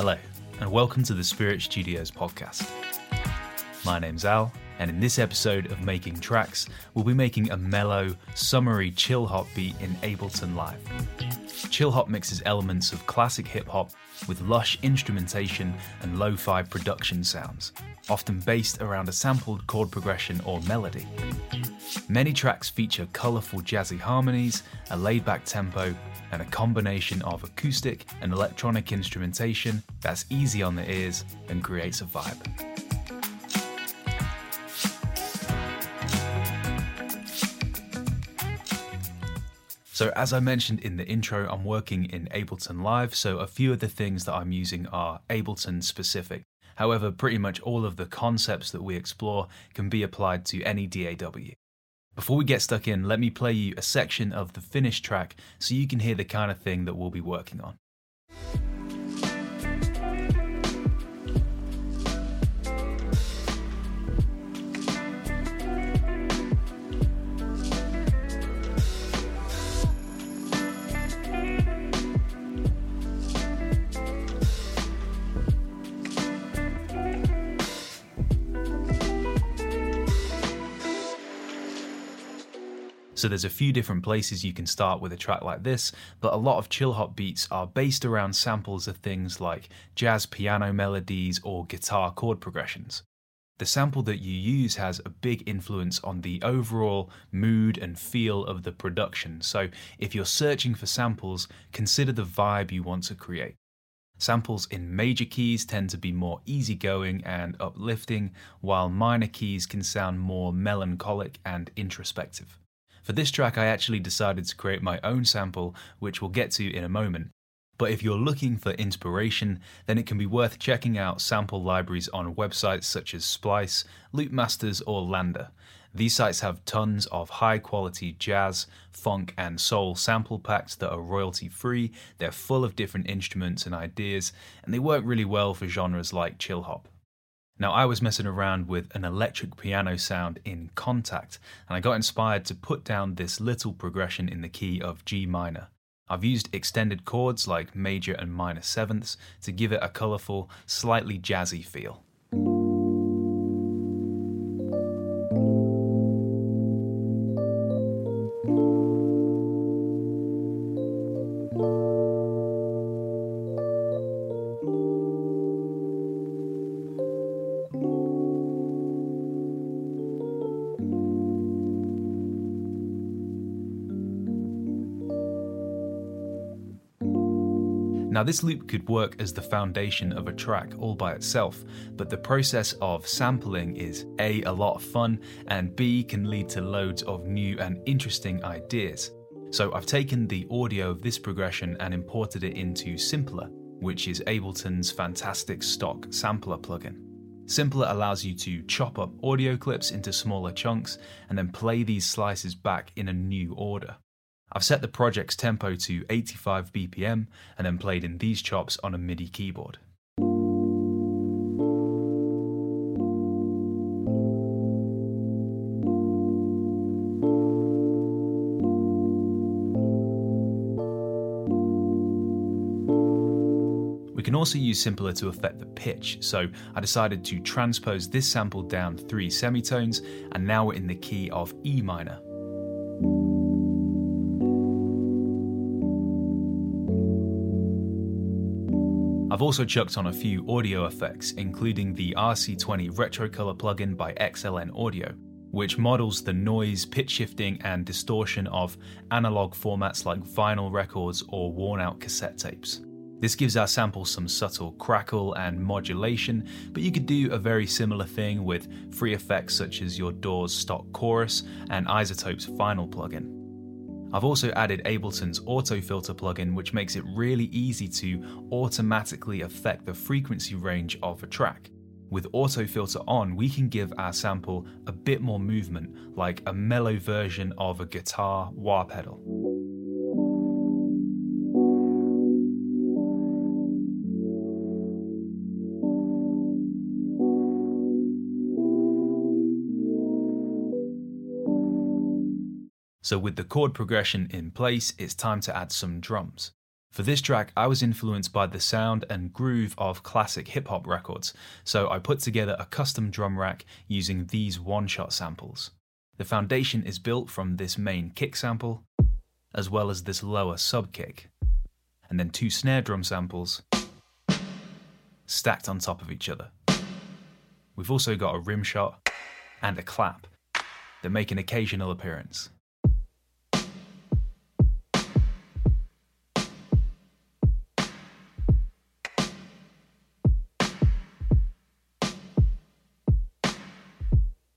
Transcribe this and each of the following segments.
Hello, and welcome to the Spirit Studios podcast. My name's Al, and in this episode of Making Tracks, we'll be making a mellow, summery chill hop beat in Ableton Live. Chill hop mixes elements of classic hip hop with lush instrumentation and lo fi production sounds, often based around a sampled chord progression or melody. Many tracks feature colourful jazzy harmonies, a laid back tempo, and a combination of acoustic and electronic instrumentation that's easy on the ears and creates a vibe. So, as I mentioned in the intro, I'm working in Ableton Live, so a few of the things that I'm using are Ableton specific. However, pretty much all of the concepts that we explore can be applied to any DAW. Before we get stuck in, let me play you a section of the finished track so you can hear the kind of thing that we'll be working on. So there's a few different places you can start with a track like this, but a lot of chill hop beats are based around samples of things like jazz piano melodies or guitar chord progressions. The sample that you use has a big influence on the overall mood and feel of the production. So if you're searching for samples, consider the vibe you want to create. Samples in major keys tend to be more easygoing and uplifting, while minor keys can sound more melancholic and introspective. For this track, I actually decided to create my own sample, which we'll get to in a moment. But if you're looking for inspiration, then it can be worth checking out sample libraries on websites such as Splice, Loopmasters, or Landr. These sites have tons of high quality jazz, funk, and soul sample packs that are royalty free, they're full of different instruments and ideas, and they work really well for genres like chill hop. Now, I was messing around with an electric piano sound in Kontakt, and I got inspired to put down this little progression in the key of G minor. I've used extended chords like major and minor sevenths to give it a colourful, slightly jazzy feel. Now, this loop could work as the foundation of a track all by itself, but the process of sampling is A, a lot of fun, and B, can lead to loads of new and interesting ideas. So, I've taken the audio of this progression and imported it into Simpler, which is Ableton's fantastic stock sampler plugin. Simpler allows you to chop up audio clips into smaller chunks and then play these slices back in a new order. I've set the project's tempo to 85 BPM and then played in these chops on a MIDI keyboard. We can also use Simpler to affect the pitch, so I decided to transpose this sample down three semitones, and now we're in the key of E minor. I've also chucked on a few audio effects, including the RC20 Retro Color plugin by XLN Audio, which models the noise, pitch shifting, and distortion of analog formats like vinyl records or worn out cassette tapes. This gives our sample some subtle crackle and modulation, but you could do a very similar thing with free effects such as your DAW's stock chorus and iZotope's Vinyl plugin. I've also added Ableton's Auto Filter plugin, which makes it really easy to automatically affect the frequency range of a track. With Auto Filter on, we can give our sample a bit more movement, like a mellow version of a guitar wah pedal. So with the chord progression in place, it's time to add some drums. For this track, I was influenced by the sound and groove of classic hip hop records, so I put together a custom drum rack using these one shot samples. The foundation is built from this main kick sample, as well as this lower sub kick, and then two snare drum samples stacked on top of each other. We've also got a rim shot and a clap that make an occasional appearance.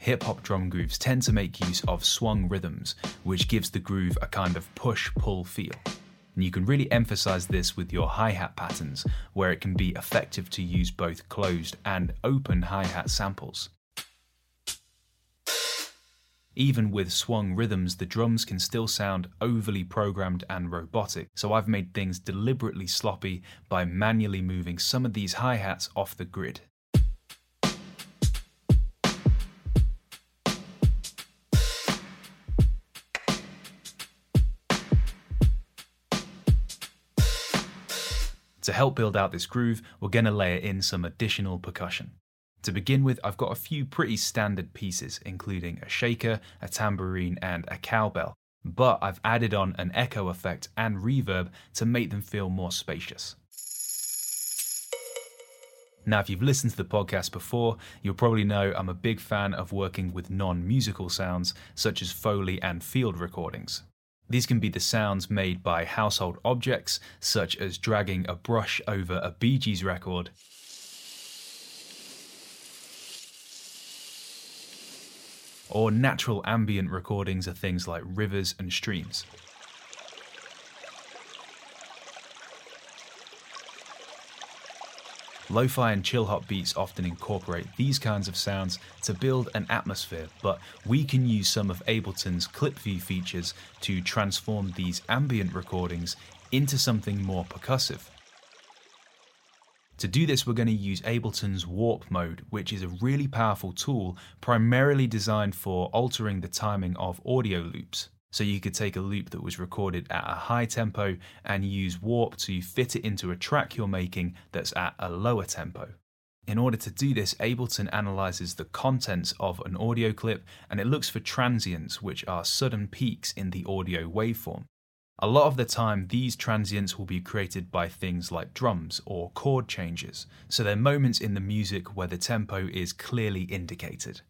Hip hop drum grooves tend to make use of swung rhythms, which gives the groove a kind of push pull feel. And you can really emphasize this with your hi hat patterns, where it can be effective to use both closed and open hi hat samples. Even with swung rhythms, the drums can still sound overly programmed and robotic, so I've made things deliberately sloppy by manually moving some of these hi hats off the grid. To help build out this groove, we're going to layer in some additional percussion. To begin with, I've got a few pretty standard pieces, including a shaker, a tambourine, and a cowbell, but I've added on an echo effect and reverb to make them feel more spacious. Now, if you've listened to the podcast before, you'll probably know I'm a big fan of working with non musical sounds, such as Foley and field recordings. These can be the sounds made by household objects, such as dragging a brush over a Bee Gees record. Or natural ambient recordings of things like rivers and streams. Lo-fi and chill hop beats often incorporate these kinds of sounds to build an atmosphere, but we can use some of Ableton's clip view features to transform these ambient recordings into something more percussive. To do this, we're going to use Ableton's Warp mode, which is a really powerful tool primarily designed for altering the timing of audio loops. So you could take a loop that was recorded at a high tempo and use Warp to fit it into a track you're making that's at a lower tempo. In order to do this, Ableton analyzes the contents of an audio clip and it looks for transients, which are sudden peaks in the audio waveform. A lot of the time, these transients will be created by things like drums or chord changes, so they're moments in the music where the tempo is clearly indicated.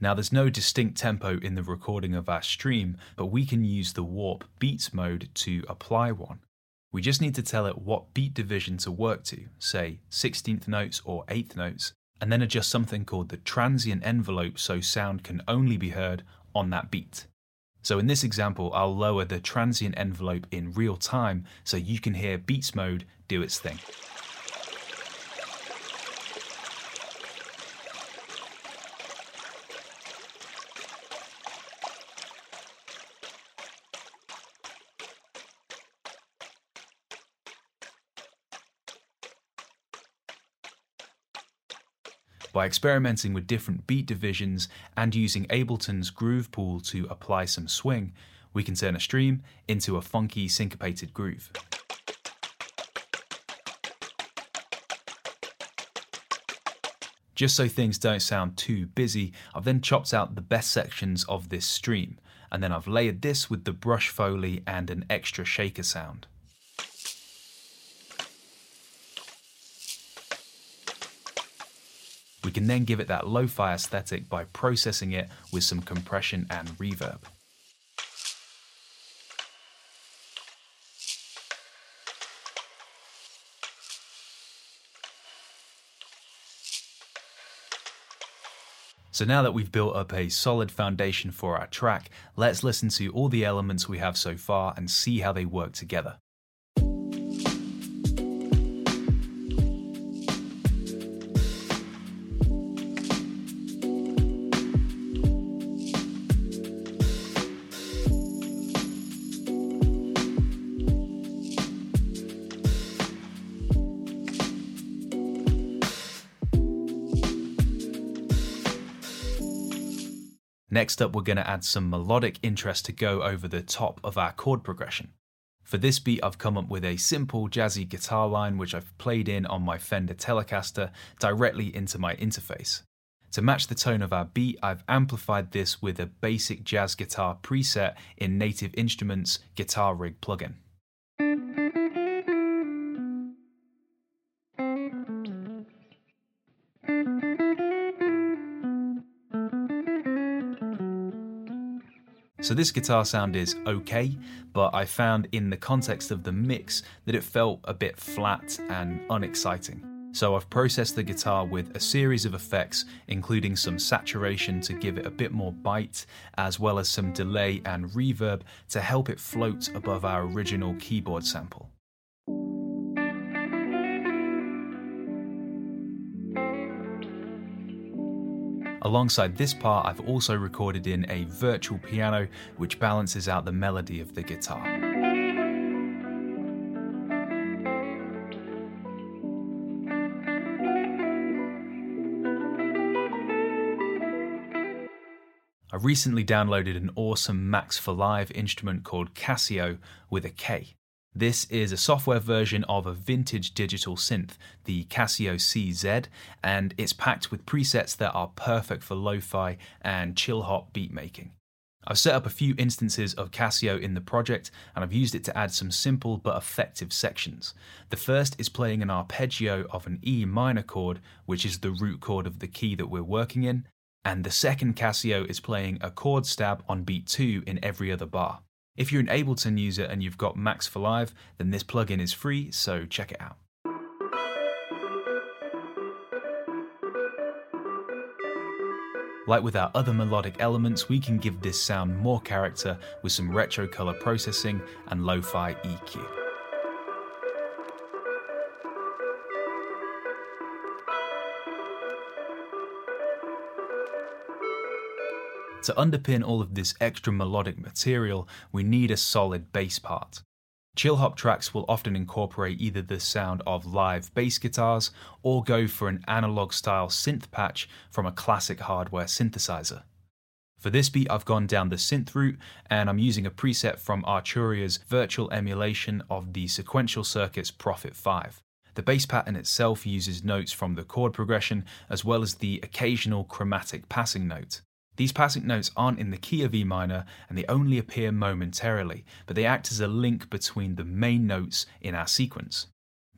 Now, there's no distinct tempo in the recording of our stream, but we can use the warp beats mode to apply one. We just need to tell it what beat division to work to, say 16th notes or 8th notes, and then adjust something called the transient envelope so sound can only be heard on that beat. So in this example, I'll lower the transient envelope in real time so you can hear beats mode do its thing. By experimenting with different beat divisions and using Ableton's Groove Pool to apply some swing, we can turn a stream into a funky syncopated groove. Just so things don't sound too busy, I've then chopped out the best sections of this stream, and then I've layered this with the brush foley and an extra shaker sound. We can then give it that lo fi aesthetic by processing it with some compression and reverb. So now that we've built up a solid foundation for our track, let's listen to all the elements we have so far and see how they work together. Next up, we're going to add some melodic interest to go over the top of our chord progression. For this beat, I've come up with a simple jazzy guitar line which I've played in on my Fender Telecaster directly into my interface. To match the tone of our beat, I've amplified this with a basic jazz guitar preset in Native Instruments Guitar Rig plugin. So this guitar sound is okay, but I found in the context of the mix that it felt a bit flat and unexciting. So I've processed the guitar with a series of effects, including some saturation to give it a bit more bite, as well as some delay and reverb to help it float above our original keyboard sample. Alongside this part, I've also recorded in a virtual piano which balances out the melody of the guitar. I recently downloaded an awesome Max for Live instrument called Kasio with a K. This is a software version of a vintage digital synth, the Casio CZ, and it's packed with presets that are perfect for lo fi and chill hop beat making. I've set up a few instances of Kasio in the project and I've used it to add some simple but effective sections. The first is playing an arpeggio of an E minor chord, which is the root chord of the key that we're working in, and the second Kasio is playing a chord stab on beat 2 in every other bar. If you're an Ableton user and you've got Max for Live, then this plugin is free, so check it out. Like with our other melodic elements, we can give this sound more character with some retro color processing and lo-fi EQ. To underpin all of this extra melodic material, we need a solid bass part. Chill hop tracks will often incorporate either the sound of live bass guitars or go for an analog style synth patch from a classic hardware synthesizer. For this beat, I've gone down the synth route and I'm using a preset from Arturia's virtual emulation of the Sequential Circuits Prophet 5. The bass pattern itself uses notes from the chord progression as well as the occasional chromatic passing note. These passing notes aren't in the key of E minor and they only appear momentarily, but they act as a link between the main notes in our sequence.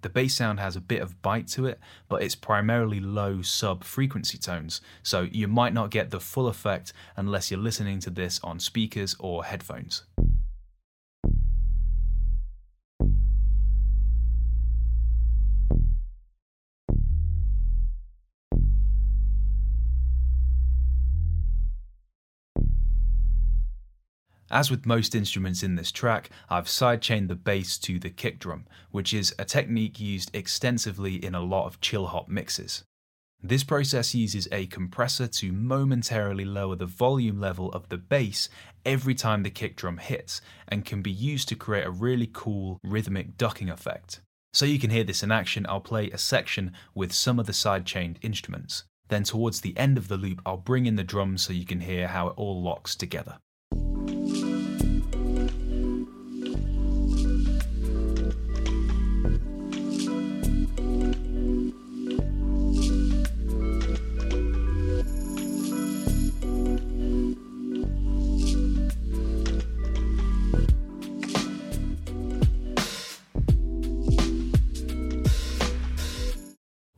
The bass sound has a bit of bite to it, but it's primarily low sub frequency tones, so you might not get the full effect unless you're listening to this on speakers or headphones. As with most instruments in this track, I've sidechained the bass to the kick drum, which is a technique used extensively in a lot of chill hop mixes. This process uses a compressor to momentarily lower the volume level of the bass every time the kick drum hits, and can be used to create a really cool rhythmic ducking effect. So you can hear this in action, I'll play a section with some of the sidechained instruments. Then towards the end of the loop, I'll bring in the drums so you can hear how it all locks together.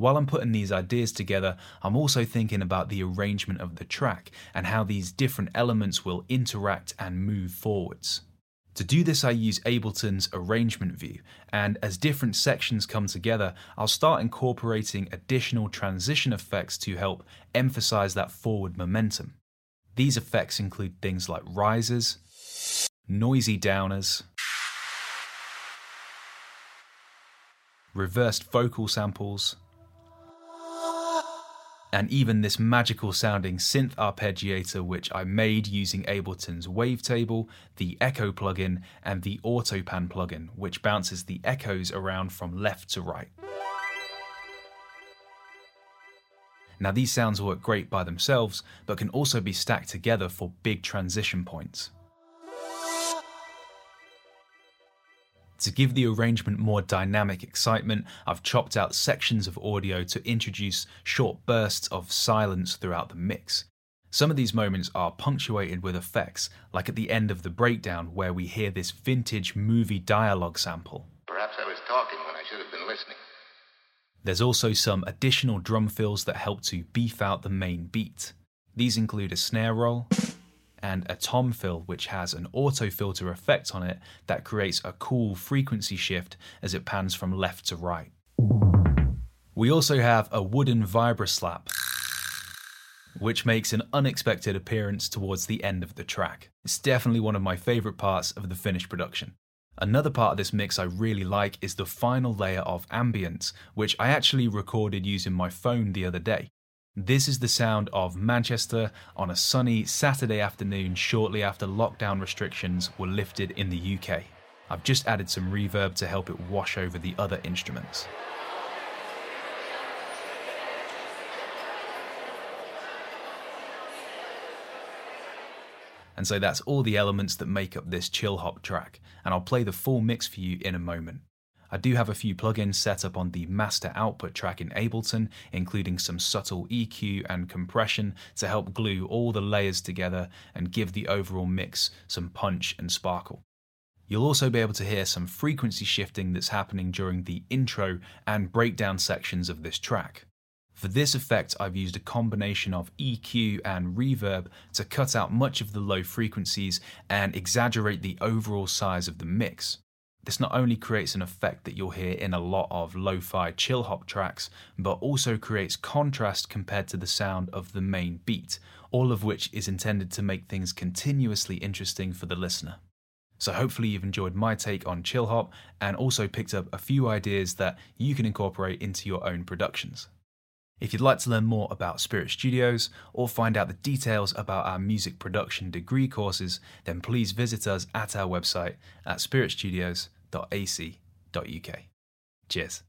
While I'm putting these ideas together, I'm also thinking about the arrangement of the track and how these different elements will interact and move forwards. To do this, I use Ableton's arrangement view, and as different sections come together, I'll start incorporating additional transition effects to help emphasize that forward momentum. These effects include things like risers, noisy downers, reversed vocal samples, and even this magical sounding synth arpeggiator which I made using Ableton's Wavetable, the Echo plugin, and the Autopan plugin, which bounces the echoes around from left to right. Now these sounds work great by themselves, but can also be stacked together for big transition points. To give the arrangement more dynamic excitement, I've chopped out sections of audio to introduce short bursts of silence throughout the mix. Some of these moments are punctuated with effects, like at the end of the breakdown where we hear this vintage movie dialogue sample. Perhaps I was talking when I should have been listening. There's also some additional drum fills that help to beef out the main beat. These include a snare roll, and a tom fill, which has an auto filter effect on it that creates a cool frequency shift as it pans from left to right. We also have a wooden vibra slap, which makes an unexpected appearance towards the end of the track. It's definitely one of my favourite parts of the finished production. Another part of this mix I really like is the final layer of ambience, which I actually recorded using my phone the other day. This is the sound of Manchester on a sunny Saturday afternoon shortly after lockdown restrictions were lifted in the UK. I've just added some reverb to help it wash over the other instruments. And so that's all the elements that make up this chill hop track, and I'll play the full mix for you in a moment. I do have a few plugins set up on the master output track in Ableton, including some subtle EQ and compression to help glue all the layers together and give the overall mix some punch and sparkle. You'll also be able to hear some frequency shifting that's happening during the intro and breakdown sections of this track. For this effect, I've used a combination of EQ and reverb to cut out much of the low frequencies and exaggerate the overall size of the mix. This not only creates an effect that you'll hear in a lot of lo fi chill hop tracks, but also creates contrast compared to the sound of the main beat, all of which is intended to make things continuously interesting for the listener. So, hopefully, you've enjoyed my take on chill hop and also picked up a few ideas that you can incorporate into your own productions. If you'd like to learn more about Spirit Studios or find out the details about our music production degree courses, then please visit us at our website at spiritstudios.ac.uk. Cheers.